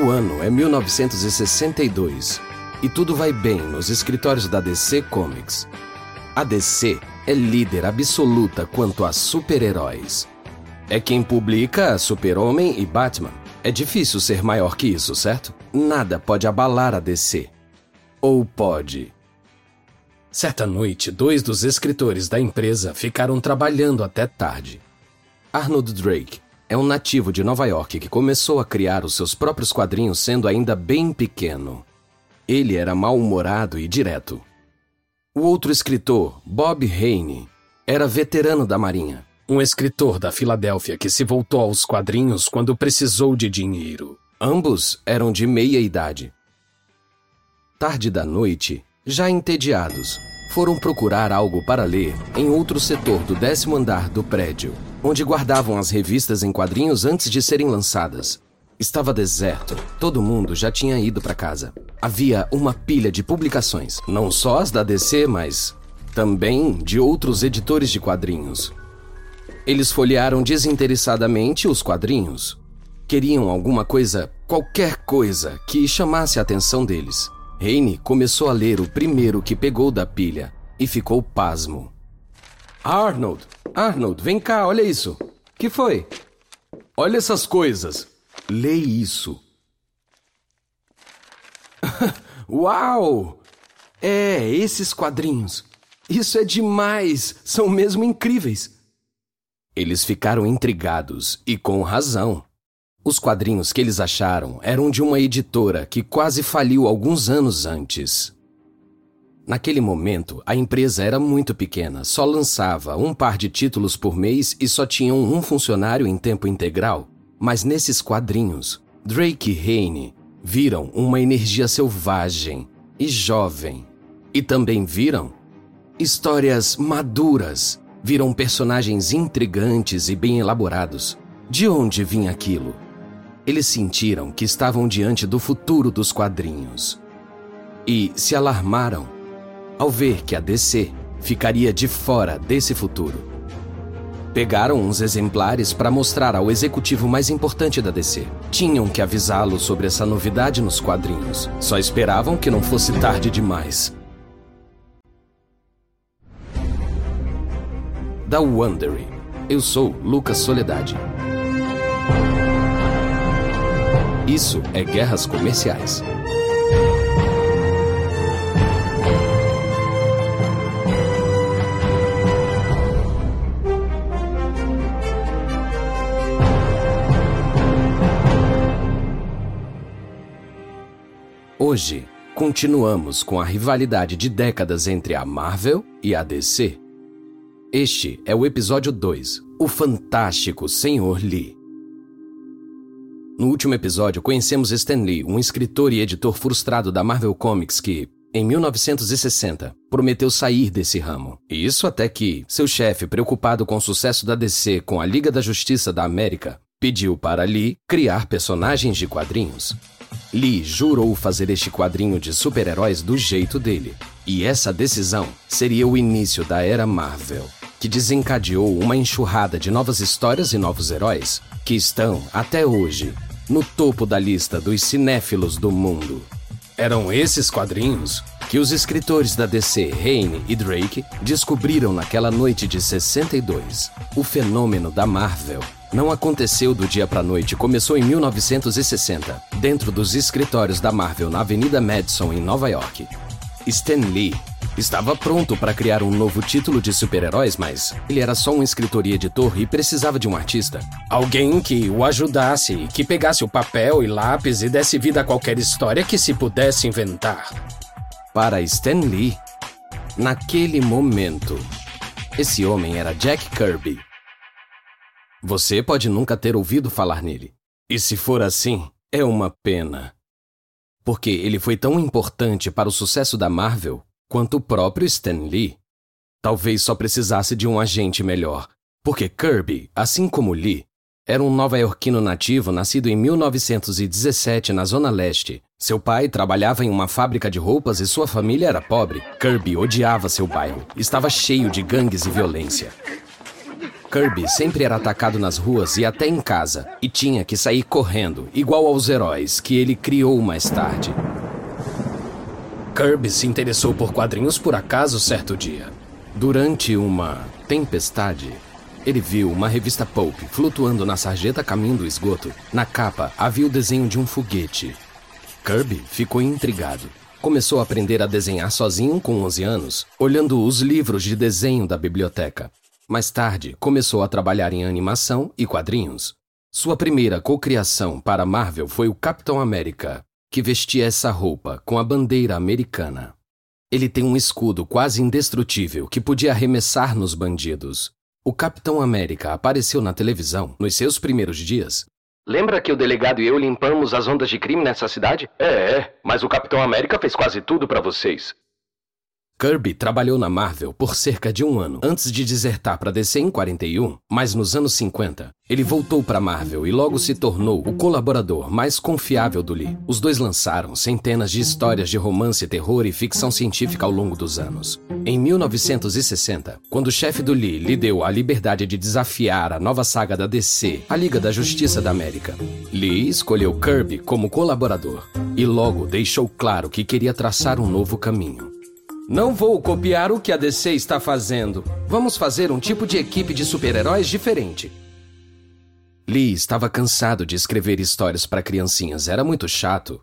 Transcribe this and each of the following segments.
O ano é 1962 e tudo vai bem nos escritórios da DC Comics. A DC é líder absoluta quanto a super-heróis. É quem publica Super-Homem e Batman. É difícil ser maior que isso, certo? Nada pode abalar a DC. Ou pode? Certa noite, dois dos escritores da empresa ficaram trabalhando até tarde. Arnold Drake é um nativo de Nova York que começou a criar os seus próprios quadrinhos sendo ainda bem pequeno. Ele era mal-humorado e direto. O outro escritor, Bob Hayne, era veterano da Marinha, um escritor da Filadélfia que se voltou aos quadrinhos quando precisou de dinheiro. Ambos eram de meia idade. Tarde da noite, já entediados, foram procurar algo para ler em outro setor do décimo andar do prédio, onde guardavam as revistas em quadrinhos antes de serem lançadas. Estava deserto, todo mundo já tinha ido para casa. Havia uma pilha de publicações, não só as da DC, mas também de outros editores de quadrinhos. Eles folhearam desinteressadamente os quadrinhos. Queriam alguma coisa, qualquer coisa, que chamasse a atenção deles. Heine começou a ler o primeiro que pegou da pilha e ficou pasmo. Arnold, Arnold, vem cá, olha isso. Que foi? Olha essas coisas. Lê isso. Uau! É, esses quadrinhos. Isso é demais! São mesmo incríveis. Eles ficaram intrigados e com razão. Os quadrinhos que eles acharam eram de uma editora que quase faliu alguns anos antes. Naquele momento, a empresa era muito pequena, só lançava um par de títulos por mês e só tinham um funcionário em tempo integral. Mas nesses quadrinhos, Drake e Hayne viram uma energia selvagem e jovem. E também viram histórias maduras, viram personagens intrigantes e bem elaborados. De onde vinha aquilo? Eles sentiram que estavam diante do futuro dos quadrinhos. E se alarmaram ao ver que a DC ficaria de fora desse futuro. Pegaram uns exemplares para mostrar ao executivo mais importante da DC. Tinham que avisá-lo sobre essa novidade nos quadrinhos. Só esperavam que não fosse tarde demais. Da Wondery. Eu sou Lucas Soledade. Isso é Guerras Comerciais. Hoje, continuamos com a rivalidade de décadas entre a Marvel e a DC. Este é o episódio 2, O Fantástico Senhor Lee. No último episódio, conhecemos Stan Lee, um escritor e editor frustrado da Marvel Comics que, em 1960, prometeu sair desse ramo. E isso até que seu chefe, preocupado com o sucesso da DC com a Liga da Justiça da América, pediu para Lee criar personagens de quadrinhos. Lee jurou fazer este quadrinho de super-heróis do jeito dele. E essa decisão seria o início da era Marvel, que desencadeou uma enxurrada de novas histórias e novos heróis que estão, até hoje, no topo da lista dos cinéfilos do mundo. Eram esses quadrinhos que os escritores da DC, Hayne e Drake, descobriram naquela noite de 62. O fenômeno da Marvel não aconteceu do dia para noite, começou em 1960, dentro dos escritórios da Marvel na Avenida Madison, em Nova York. Stan Lee Estava pronto para criar um novo título de super-heróis, mas ele era só um escritor e editor e precisava de um artista. Alguém que o ajudasse, que pegasse o papel e lápis e desse vida a qualquer história que se pudesse inventar. Para Stan Lee, naquele momento, esse homem era Jack Kirby. Você pode nunca ter ouvido falar nele. E se for assim, é uma pena. Porque ele foi tão importante para o sucesso da Marvel quanto o próprio Stan Lee. Talvez só precisasse de um agente melhor, porque Kirby, assim como Lee, era um nova-iorquino nativo nascido em 1917 na Zona Leste. Seu pai trabalhava em uma fábrica de roupas e sua família era pobre. Kirby odiava seu bairro, estava cheio de gangues e violência. Kirby sempre era atacado nas ruas e até em casa, e tinha que sair correndo, igual aos heróis que ele criou mais tarde. Kirby se interessou por quadrinhos por acaso certo dia. Durante uma tempestade, ele viu uma revista Pulp flutuando na sarjeta caminho do esgoto. Na capa havia o desenho de um foguete. Kirby ficou intrigado. Começou a aprender a desenhar sozinho com 11 anos, olhando os livros de desenho da biblioteca. Mais tarde, começou a trabalhar em animação e quadrinhos. Sua primeira cocriação para Marvel foi o Capitão América, que vestia essa roupa com a bandeira americana. Ele tem um escudo quase indestrutível que podia arremessar nos bandidos. O Capitão América apareceu na televisão nos seus primeiros dias Lembra que o delegado e eu limpamos as ondas de crime nessa cidade? É, é, mas o Capitão América fez quase tudo para vocês. Kirby trabalhou na Marvel por cerca de um ano antes de desertar para DC em 41, mas nos anos 50 ele voltou para Marvel e logo se tornou o colaborador mais confiável do Lee. Os dois lançaram centenas de histórias de romance, terror e ficção científica ao longo dos anos. Em 1960, quando o chefe do Lee lhe deu a liberdade de desafiar a nova saga da DC, a Liga da Justiça da América, Lee escolheu Kirby como colaborador e logo deixou claro que queria traçar um novo caminho. Não vou copiar o que a DC está fazendo. Vamos fazer um tipo de equipe de super-heróis diferente. Lee estava cansado de escrever histórias para criancinhas, era muito chato.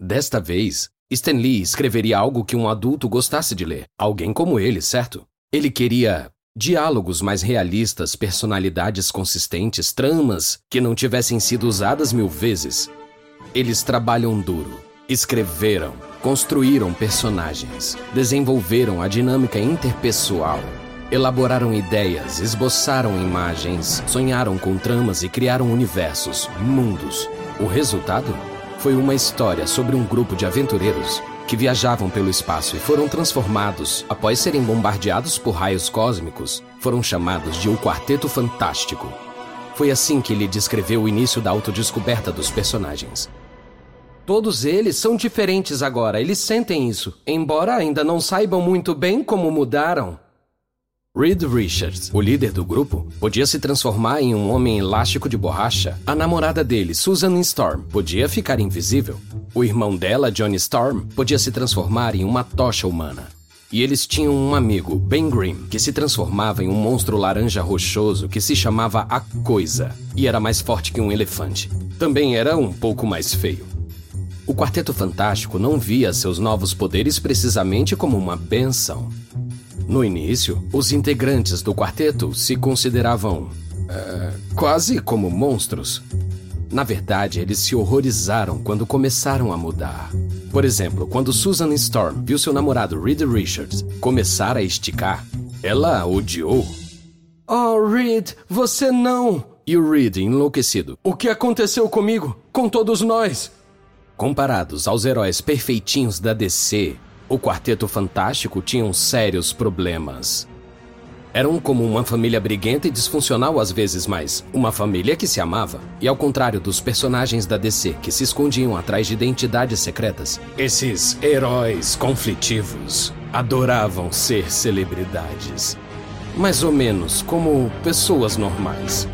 Desta vez, Stan Lee escreveria algo que um adulto gostasse de ler. Alguém como ele, certo? Ele queria diálogos mais realistas, personalidades consistentes, tramas que não tivessem sido usadas mil vezes. Eles trabalham duro, escreveram, Construíram personagens, desenvolveram a dinâmica interpessoal, elaboraram ideias, esboçaram imagens, sonharam com tramas e criaram universos, mundos. O resultado foi uma história sobre um grupo de aventureiros que viajavam pelo espaço e foram transformados, após serem bombardeados por raios cósmicos, foram chamados de O Quarteto Fantástico. Foi assim que ele descreveu o início da autodescoberta dos personagens. Todos eles são diferentes agora, eles sentem isso, embora ainda não saibam muito bem como mudaram. Reed Richards, o líder do grupo, podia se transformar em um homem elástico de borracha. A namorada dele, Susan Storm, podia ficar invisível. O irmão dela, Johnny Storm, podia se transformar em uma tocha humana. E eles tinham um amigo, Ben Grimm, que se transformava em um monstro laranja rochoso que se chamava A Coisa e era mais forte que um elefante. Também era um pouco mais feio. O Quarteto Fantástico não via seus novos poderes precisamente como uma benção. No início, os integrantes do quarteto se consideravam. Uh, quase como monstros. Na verdade, eles se horrorizaram quando começaram a mudar. Por exemplo, quando Susan Storm viu seu namorado Reed Richards começar a esticar, ela odiou. Oh, Reed, você não! E o Reed enlouquecido. O que aconteceu comigo? Com todos nós? Comparados aos heróis perfeitinhos da DC, o Quarteto Fantástico tinha sérios problemas. Eram como uma família briguenta e disfuncional às vezes, mas uma família que se amava. E ao contrário dos personagens da DC que se escondiam atrás de identidades secretas, esses heróis conflitivos adoravam ser celebridades. Mais ou menos como pessoas normais.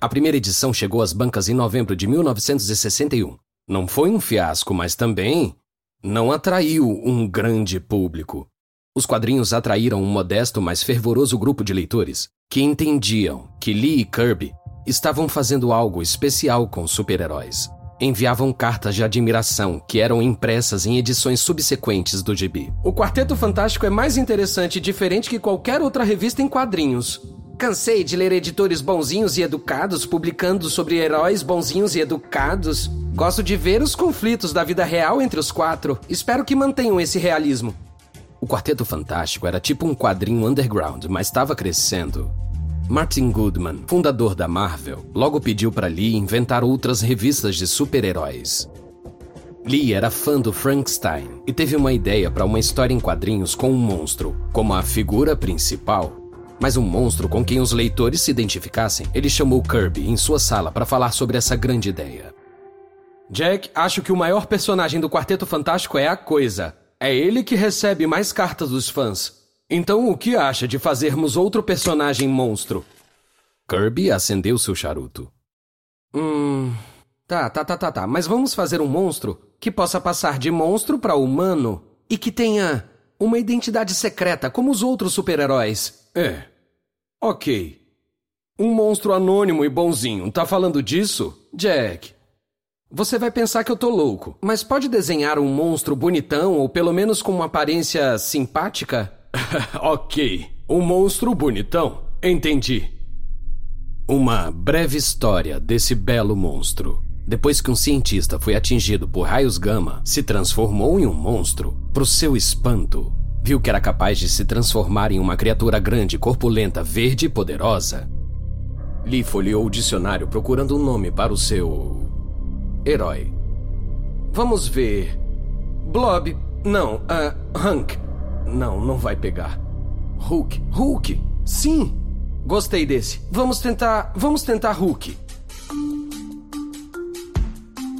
A primeira edição chegou às bancas em novembro de 1961. Não foi um fiasco, mas também não atraiu um grande público. Os quadrinhos atraíram um modesto, mas fervoroso grupo de leitores que entendiam que Lee e Kirby estavam fazendo algo especial com super-heróis. Enviavam cartas de admiração que eram impressas em edições subsequentes do gibi. O Quarteto Fantástico é mais interessante e diferente que qualquer outra revista em quadrinhos. Cansei de ler editores bonzinhos e educados publicando sobre heróis bonzinhos e educados. Gosto de ver os conflitos da vida real entre os quatro. Espero que mantenham esse realismo. O Quarteto Fantástico era tipo um quadrinho underground, mas estava crescendo. Martin Goodman, fundador da Marvel, logo pediu para Lee inventar outras revistas de super-heróis. Lee era fã do Frankenstein e teve uma ideia para uma história em quadrinhos com um monstro como a figura principal mas um monstro com quem os leitores se identificassem. Ele chamou Kirby em sua sala para falar sobre essa grande ideia. Jack, acho que o maior personagem do Quarteto Fantástico é a Coisa. É ele que recebe mais cartas dos fãs. Então o que acha de fazermos outro personagem monstro? Kirby acendeu seu charuto. Hum. Tá, tá, tá, tá, tá. Mas vamos fazer um monstro que possa passar de monstro para humano e que tenha uma identidade secreta como os outros super-heróis. É. Ok. Um monstro anônimo e bonzinho. Tá falando disso? Jack. Você vai pensar que eu tô louco, mas pode desenhar um monstro bonitão ou pelo menos com uma aparência simpática? ok. Um monstro bonitão. Entendi. Uma breve história desse belo monstro. Depois que um cientista foi atingido por raios gama, se transformou em um monstro. Pro seu espanto, viu que era capaz de se transformar em uma criatura grande, corpulenta, verde e poderosa. Lee folheou o dicionário procurando um nome para o seu. herói. Vamos ver. Blob. Não, uh, Hank. Não, não vai pegar. Hulk. Hulk! Sim! Gostei desse. Vamos tentar. Vamos tentar Hulk.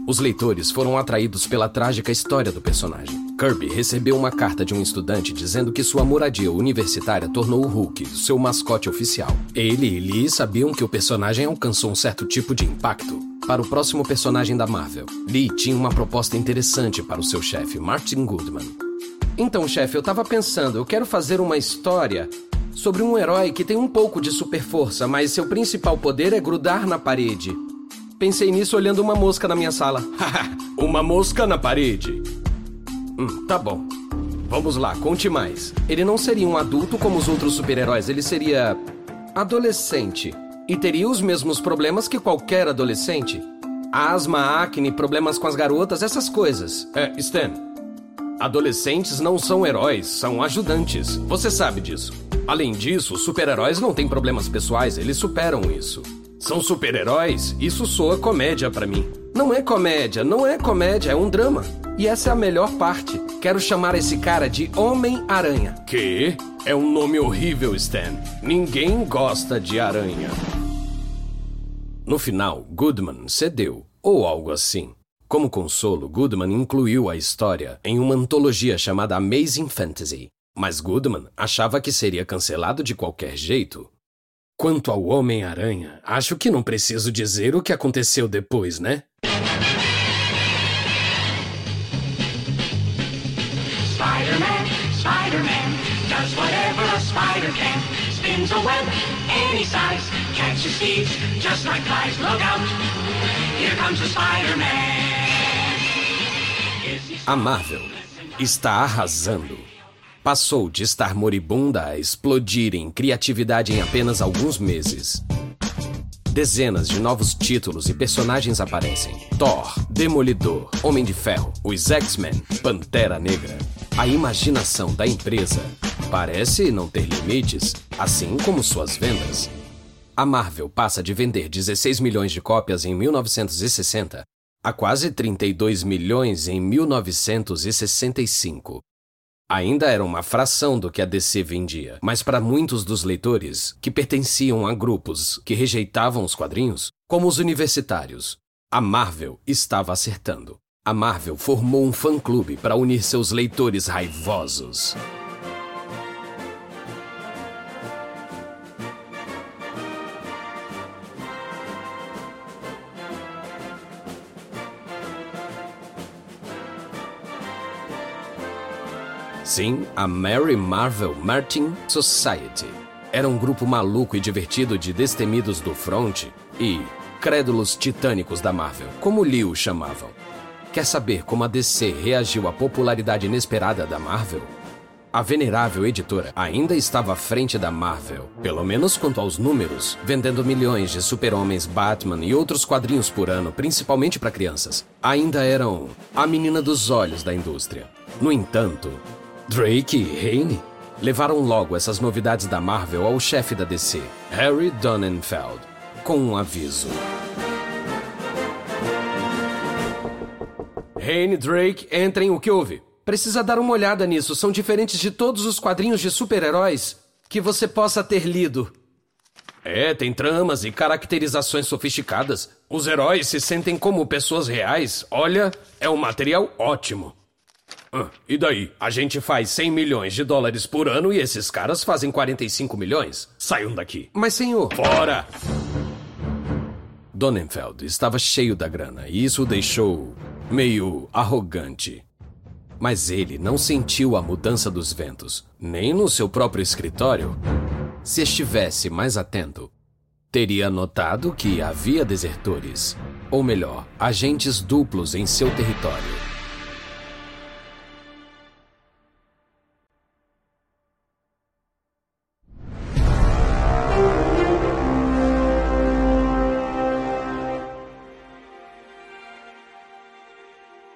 Os leitores foram atraídos pela trágica história do personagem. Kirby recebeu uma carta de um estudante dizendo que sua moradia universitária tornou o Hulk seu mascote oficial. Ele e Lee sabiam que o personagem alcançou um certo tipo de impacto. Para o próximo personagem da Marvel, Lee tinha uma proposta interessante para o seu chefe, Martin Goodman. Então, chefe, eu tava pensando, eu quero fazer uma história sobre um herói que tem um pouco de super força, mas seu principal poder é grudar na parede. Pensei nisso olhando uma mosca na minha sala. uma mosca na parede. Hum, tá bom. Vamos lá, conte mais. Ele não seria um adulto como os outros super-heróis, ele seria. adolescente. E teria os mesmos problemas que qualquer adolescente. Asma, acne, problemas com as garotas, essas coisas. É, Stan. Adolescentes não são heróis, são ajudantes. Você sabe disso. Além disso, super-heróis não têm problemas pessoais, eles superam isso. São super-heróis? Isso soa comédia para mim. Não é comédia, não é comédia, é um drama. E essa é a melhor parte. Quero chamar esse cara de Homem-Aranha. Que? É um nome horrível, Stan. Ninguém gosta de aranha. No final, Goodman cedeu, ou algo assim. Como consolo, Goodman incluiu a história em uma antologia chamada Amazing Fantasy. Mas Goodman achava que seria cancelado de qualquer jeito. Quanto ao Homem-Aranha, acho que não preciso dizer o que aconteceu depois, né? Spider-Man, Spider-Man, does whatever a spider can. Spins a web any size, catches thieves just like flies. Look out, here comes the Spider-Man. A Marvel está arrasando passou de estar moribunda a explodir em criatividade em apenas alguns meses. Dezenas de novos títulos e personagens aparecem: Thor, Demolidor, Homem de Ferro, os X-Men, Pantera Negra. A imaginação da empresa parece não ter limites, assim como suas vendas. A Marvel passa de vender 16 milhões de cópias em 1960 a quase 32 milhões em 1965. Ainda era uma fração do que a DC vendia, mas para muitos dos leitores, que pertenciam a grupos que rejeitavam os quadrinhos, como os universitários, a Marvel estava acertando. A Marvel formou um fã-clube para unir seus leitores raivosos. Sim, a Mary Marvel Martin Society. Era um grupo maluco e divertido de destemidos do front e crédulos titânicos da Marvel, como Lee o chamavam. Quer saber como a DC reagiu à popularidade inesperada da Marvel? A venerável editora ainda estava à frente da Marvel, pelo menos quanto aos números, vendendo milhões de super-homens, Batman e outros quadrinhos por ano, principalmente para crianças. Ainda eram a menina dos olhos da indústria. No entanto, Drake e Haney levaram logo essas novidades da Marvel ao chefe da DC, Harry Donenfeld, com um aviso. Haney, Drake, entrem, o que houve? Precisa dar uma olhada nisso, são diferentes de todos os quadrinhos de super-heróis que você possa ter lido. É, tem tramas e caracterizações sofisticadas. Os heróis se sentem como pessoas reais. Olha, é um material ótimo. Ah, e daí? A gente faz 100 milhões de dólares por ano e esses caras fazem 45 milhões? Saiam daqui. Mas, senhor. Fora! Donenfeld estava cheio da grana e isso o deixou meio arrogante. Mas ele não sentiu a mudança dos ventos, nem no seu próprio escritório. Se estivesse mais atento, teria notado que havia desertores, ou melhor, agentes duplos em seu território.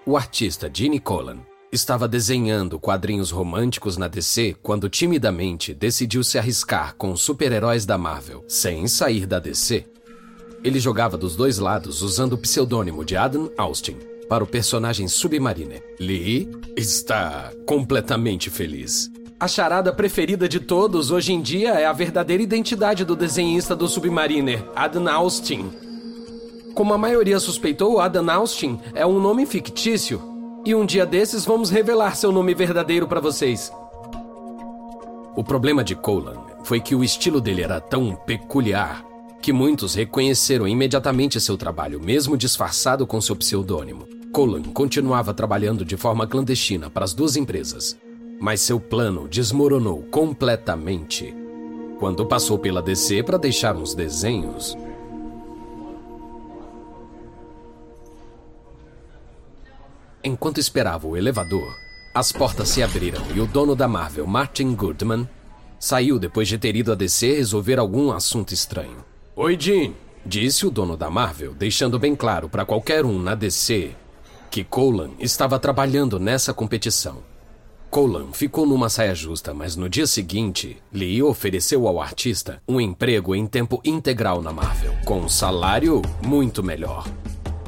O artista Gene Colan estava desenhando quadrinhos românticos na DC quando timidamente decidiu se arriscar com os super-heróis da Marvel, sem sair da DC. Ele jogava dos dois lados usando o pseudônimo de Adam Austin para o personagem Submariner. Lee está completamente feliz. A charada preferida de todos hoje em dia é a verdadeira identidade do desenhista do Submariner, Adam Austin. Como a maioria suspeitou, Adam Austin é um nome fictício. E um dia desses vamos revelar seu nome verdadeiro para vocês. O problema de Colan foi que o estilo dele era tão peculiar que muitos reconheceram imediatamente seu trabalho, mesmo disfarçado com seu pseudônimo. Colan continuava trabalhando de forma clandestina para as duas empresas, mas seu plano desmoronou completamente quando passou pela DC para deixar uns desenhos Enquanto esperava o elevador, as portas se abriram e o dono da Marvel, Martin Goodman, saiu depois de ter ido a DC resolver algum assunto estranho. Oi, Jean, disse o dono da Marvel, deixando bem claro para qualquer um na DC que Colan estava trabalhando nessa competição. Colan ficou numa saia justa, mas no dia seguinte, Lee ofereceu ao artista um emprego em tempo integral na Marvel, com um salário muito melhor.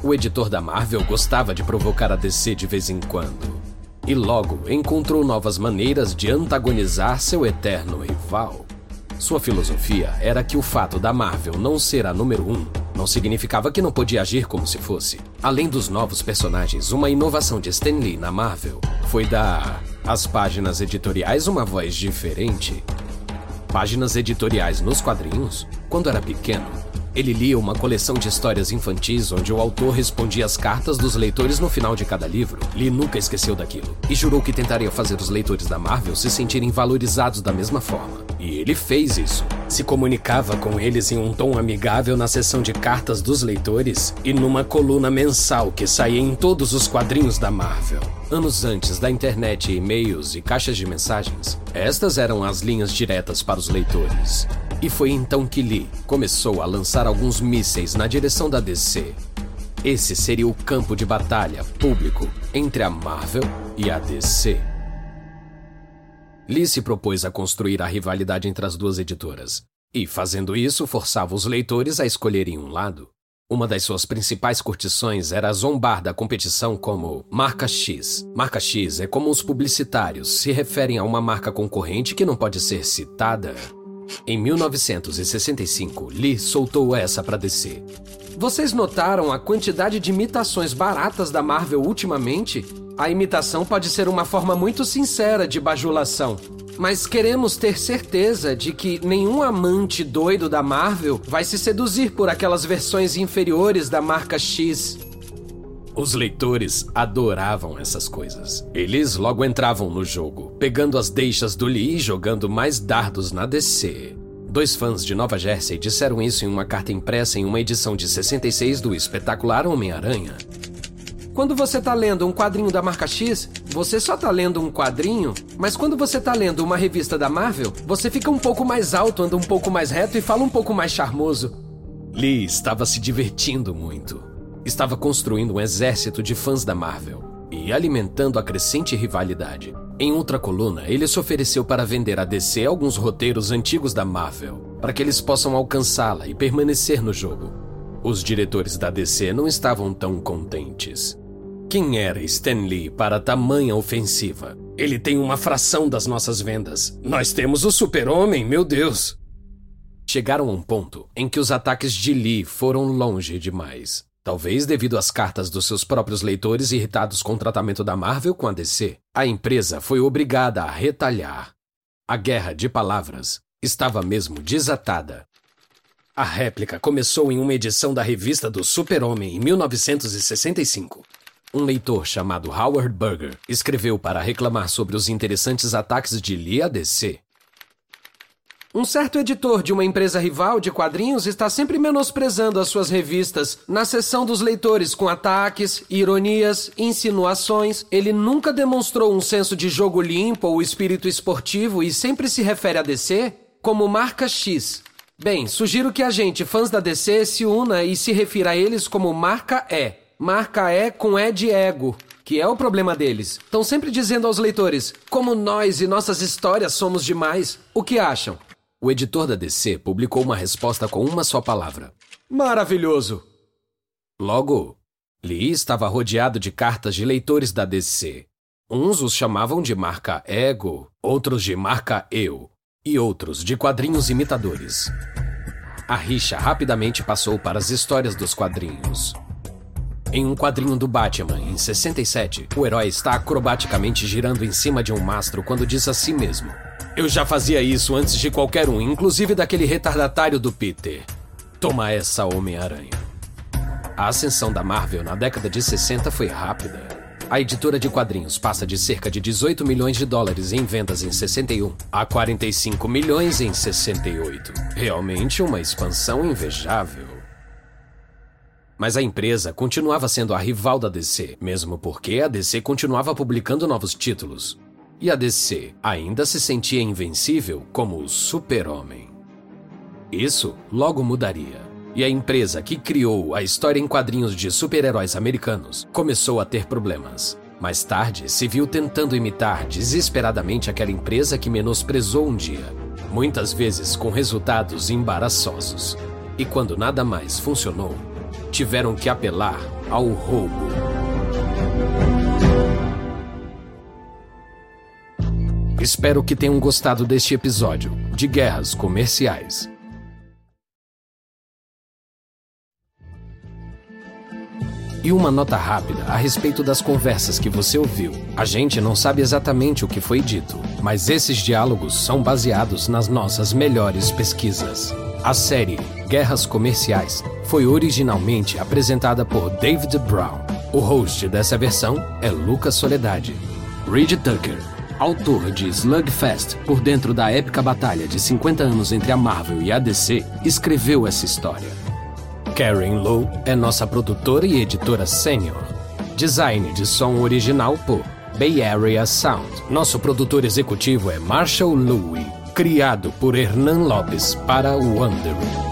O editor da Marvel gostava de provocar a DC de vez em quando. E logo encontrou novas maneiras de antagonizar seu eterno rival. Sua filosofia era que o fato da Marvel não ser a número um não significava que não podia agir como se fosse. Além dos novos personagens, uma inovação de Stan Lee na Marvel foi dar às páginas editoriais uma voz diferente. Páginas editoriais nos quadrinhos, quando era pequeno, ele lia uma coleção de histórias infantis onde o autor respondia as cartas dos leitores no final de cada livro. Lee nunca esqueceu daquilo e jurou que tentaria fazer os leitores da Marvel se sentirem valorizados da mesma forma. E ele fez isso. Se comunicava com eles em um tom amigável na seção de cartas dos leitores e numa coluna mensal que saía em todos os quadrinhos da Marvel. Anos antes da internet, e-mails e caixas de mensagens, estas eram as linhas diretas para os leitores. E foi então que Lee começou a lançar alguns mísseis na direção da DC. Esse seria o campo de batalha público entre a Marvel e a DC. Lee se propôs a construir a rivalidade entre as duas editoras, e fazendo isso forçava os leitores a escolherem um lado. Uma das suas principais curtições era zombar da competição como marca X. Marca X é como os publicitários se referem a uma marca concorrente que não pode ser citada em 1965, Lee soltou essa para DC. Vocês notaram a quantidade de imitações baratas da Marvel ultimamente? A imitação pode ser uma forma muito sincera de bajulação. Mas queremos ter certeza de que nenhum amante doido da Marvel vai se seduzir por aquelas versões inferiores da marca X. Os leitores adoravam essas coisas. Eles logo entravam no jogo, pegando as deixas do Lee e jogando mais dardos na DC. Dois fãs de Nova Jersey disseram isso em uma carta impressa em uma edição de 66 do espetacular Homem-Aranha. Quando você tá lendo um quadrinho da marca X, você só tá lendo um quadrinho, mas quando você tá lendo uma revista da Marvel, você fica um pouco mais alto, anda um pouco mais reto e fala um pouco mais charmoso. Lee estava se divertindo muito estava construindo um exército de fãs da Marvel e alimentando a crescente rivalidade. Em outra coluna, ele se ofereceu para vender a DC alguns roteiros antigos da Marvel, para que eles possam alcançá-la e permanecer no jogo. Os diretores da DC não estavam tão contentes. Quem era Stan Lee para tamanha ofensiva? Ele tem uma fração das nossas vendas. Nós temos o Super-Homem, meu Deus! Chegaram a um ponto em que os ataques de Lee foram longe demais. Talvez devido às cartas dos seus próprios leitores irritados com o tratamento da Marvel com a DC, a empresa foi obrigada a retalhar. A guerra de palavras estava mesmo desatada. A réplica começou em uma edição da revista do Super-Homem em 1965. Um leitor chamado Howard Berger escreveu para reclamar sobre os interessantes ataques de Lee a DC. Um certo editor de uma empresa rival de quadrinhos está sempre menosprezando as suas revistas na seção dos leitores com ataques, ironias, insinuações. Ele nunca demonstrou um senso de jogo limpo ou espírito esportivo e sempre se refere a DC como marca X. Bem, sugiro que a gente, fãs da DC, se una e se refira a eles como marca E. Marca E com E de ego que é o problema deles. Estão sempre dizendo aos leitores como nós e nossas histórias somos demais. O que acham? O editor da DC publicou uma resposta com uma só palavra: Maravilhoso! Logo, Lee estava rodeado de cartas de leitores da DC. Uns os chamavam de marca Ego, outros de marca Eu, e outros de quadrinhos imitadores. A rixa rapidamente passou para as histórias dos quadrinhos. Em um quadrinho do Batman, em 67, o herói está acrobaticamente girando em cima de um mastro quando diz a si mesmo: eu já fazia isso antes de qualquer um, inclusive daquele retardatário do Peter. Toma essa, Homem-Aranha. A ascensão da Marvel na década de 60 foi rápida. A editora de quadrinhos passa de cerca de 18 milhões de dólares em vendas em 61 a 45 milhões em 68. Realmente uma expansão invejável. Mas a empresa continuava sendo a rival da DC, mesmo porque a DC continuava publicando novos títulos e a DC ainda se sentia invencível como o Super-Homem. Isso logo mudaria. E a empresa que criou a história em quadrinhos de super-heróis americanos começou a ter problemas. Mais tarde, se viu tentando imitar desesperadamente aquela empresa que menosprezou um dia, muitas vezes com resultados embaraçosos. E quando nada mais funcionou, tiveram que apelar ao roubo. Espero que tenham gostado deste episódio de Guerras Comerciais. E uma nota rápida a respeito das conversas que você ouviu. A gente não sabe exatamente o que foi dito, mas esses diálogos são baseados nas nossas melhores pesquisas. A série Guerras Comerciais foi originalmente apresentada por David Brown. O host dessa versão é Lucas Soledade. Reed Tucker autor de Slugfest, por dentro da épica batalha de 50 anos entre a Marvel e a DC, escreveu essa história. Karen Lowe é nossa produtora e editora sênior. Design de som original por Bay Area Sound. Nosso produtor executivo é Marshall Louie, criado por Hernan Lopes para Wondery.